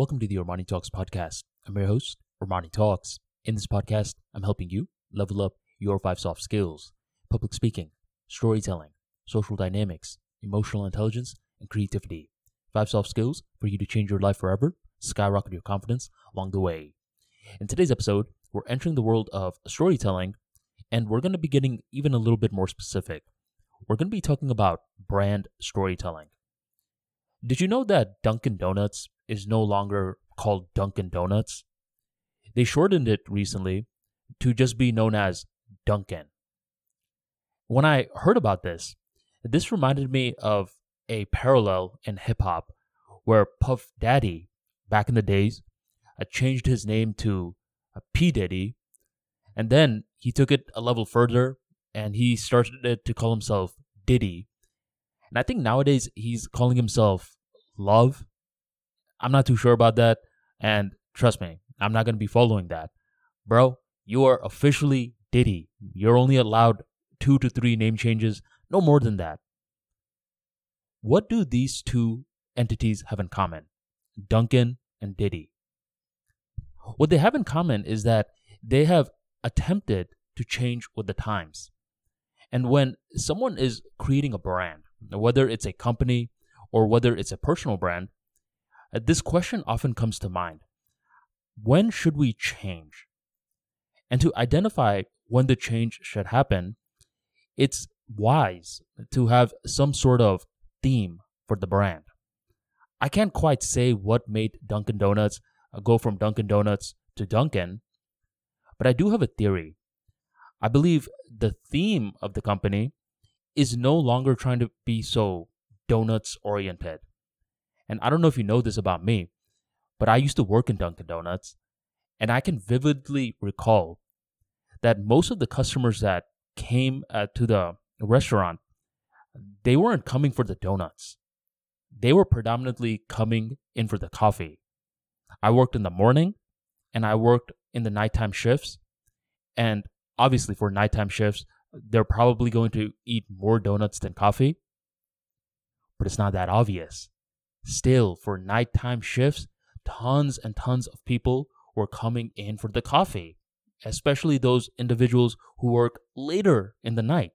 Welcome to the Armani Talks podcast. I'm your host, Armani Talks. In this podcast, I'm helping you level up your five soft skills public speaking, storytelling, social dynamics, emotional intelligence, and creativity. Five soft skills for you to change your life forever, skyrocket your confidence along the way. In today's episode, we're entering the world of storytelling, and we're going to be getting even a little bit more specific. We're going to be talking about brand storytelling. Did you know that Dunkin' Donuts is no longer called Dunkin' Donuts? They shortened it recently to just be known as Dunkin'. When I heard about this, this reminded me of a parallel in hip hop where Puff Daddy, back in the days, uh, changed his name to uh, P. Diddy, and then he took it a level further and he started to call himself Diddy. And I think nowadays he's calling himself Love. I'm not too sure about that. And trust me, I'm not going to be following that. Bro, you are officially Diddy. You're only allowed two to three name changes, no more than that. What do these two entities have in common? Dunkin' and Diddy. What they have in common is that they have attempted to change with the times. And when someone is creating a brand, whether it's a company or whether it's a personal brand, this question often comes to mind When should we change? And to identify when the change should happen, it's wise to have some sort of theme for the brand. I can't quite say what made Dunkin' Donuts uh, go from Dunkin' Donuts to Dunkin', but I do have a theory. I believe the theme of the company is no longer trying to be so donuts oriented. And I don't know if you know this about me, but I used to work in Dunkin' Donuts, and I can vividly recall that most of the customers that came uh, to the restaurant, they weren't coming for the donuts. They were predominantly coming in for the coffee. I worked in the morning and I worked in the nighttime shifts. And obviously, for nighttime shifts, they're probably going to eat more donuts than coffee. But it's not that obvious. Still, for nighttime shifts, tons and tons of people were coming in for the coffee, especially those individuals who work later in the night.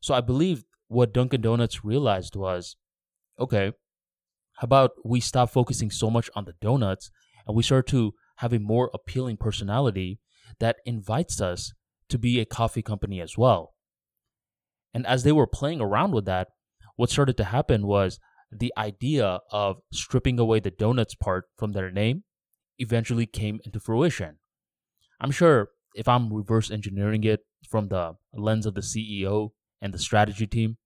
So I believe what Dunkin' Donuts realized was okay, how about we stop focusing so much on the donuts and we start to have a more appealing personality that invites us to be a coffee company as well. And as they were playing around with that, what started to happen was the idea of stripping away the donuts part from their name eventually came into fruition. I'm sure if I'm reverse engineering it from the lens of the CEO and the strategy team,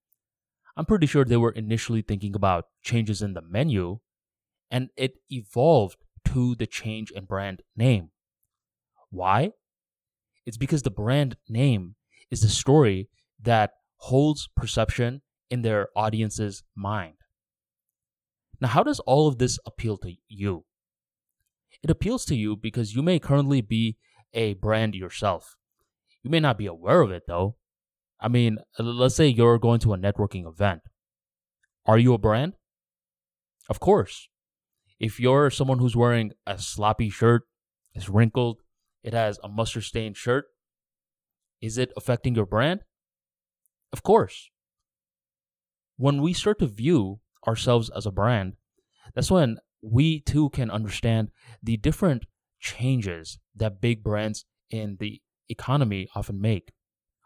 I'm pretty sure they were initially thinking about changes in the menu and it evolved to the change in brand name. Why? It's because the brand name is the story that holds perception in their audience's mind. Now, how does all of this appeal to you? It appeals to you because you may currently be a brand yourself. You may not be aware of it though. I mean, let's say you're going to a networking event. Are you a brand? Of course. If you're someone who's wearing a sloppy shirt, it's wrinkled, it has a mustard stained shirt, is it affecting your brand? Of course. When we start to view ourselves as a brand, that's when we too can understand the different changes that big brands in the economy often make,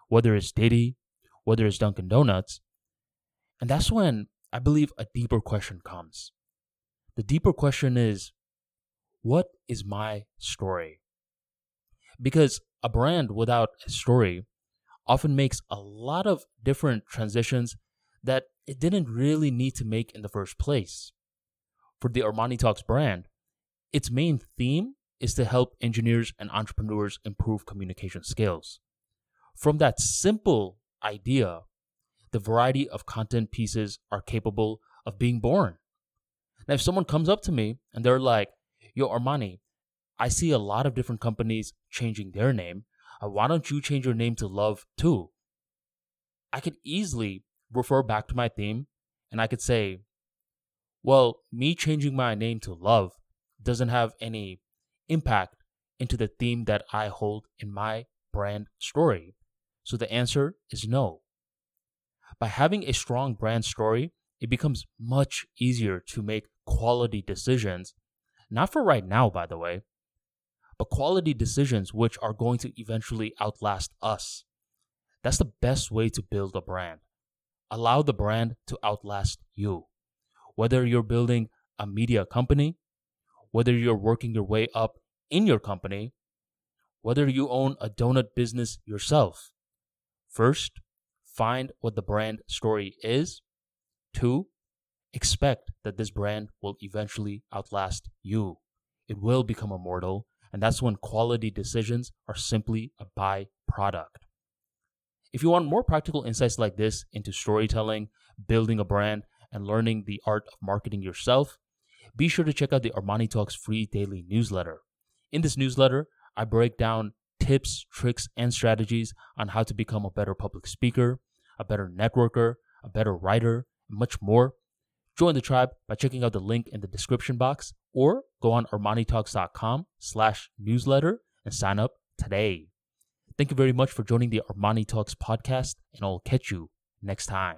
whether it's Diddy, whether it's Dunkin' Donuts. And that's when I believe a deeper question comes. The deeper question is what is my story? Because a brand without a story often makes a lot of different transitions that it didn't really need to make in the first place. For the Armani Talks brand, its main theme is to help engineers and entrepreneurs improve communication skills. From that simple idea, the variety of content pieces are capable of being born. Now, if someone comes up to me and they're like, Yo, Armani, I see a lot of different companies changing their name. Uh, why don't you change your name to Love too? I could easily refer back to my theme and I could say, well, me changing my name to Love doesn't have any impact into the theme that I hold in my brand story? So the answer is no. By having a strong brand story, it becomes much easier to make quality decisions, not for right now, by the way, but quality decisions which are going to eventually outlast us. That's the best way to build a brand. Allow the brand to outlast you. Whether you're building a media company, whether you're working your way up in your company, whether you own a donut business yourself. First, find what the brand story is. Two, expect that this brand will eventually outlast you. It will become immortal, and that's when quality decisions are simply a byproduct. If you want more practical insights like this into storytelling, building a brand, and learning the art of marketing yourself, be sure to check out the Armani Talks free daily newsletter. In this newsletter, I break down tips, tricks, and strategies on how to become a better public speaker, a better networker, a better writer, and much more. Join the tribe by checking out the link in the description box or go on armanitalks.com slash newsletter and sign up today. Thank you very much for joining the Armani Talks podcast, and I'll catch you next time.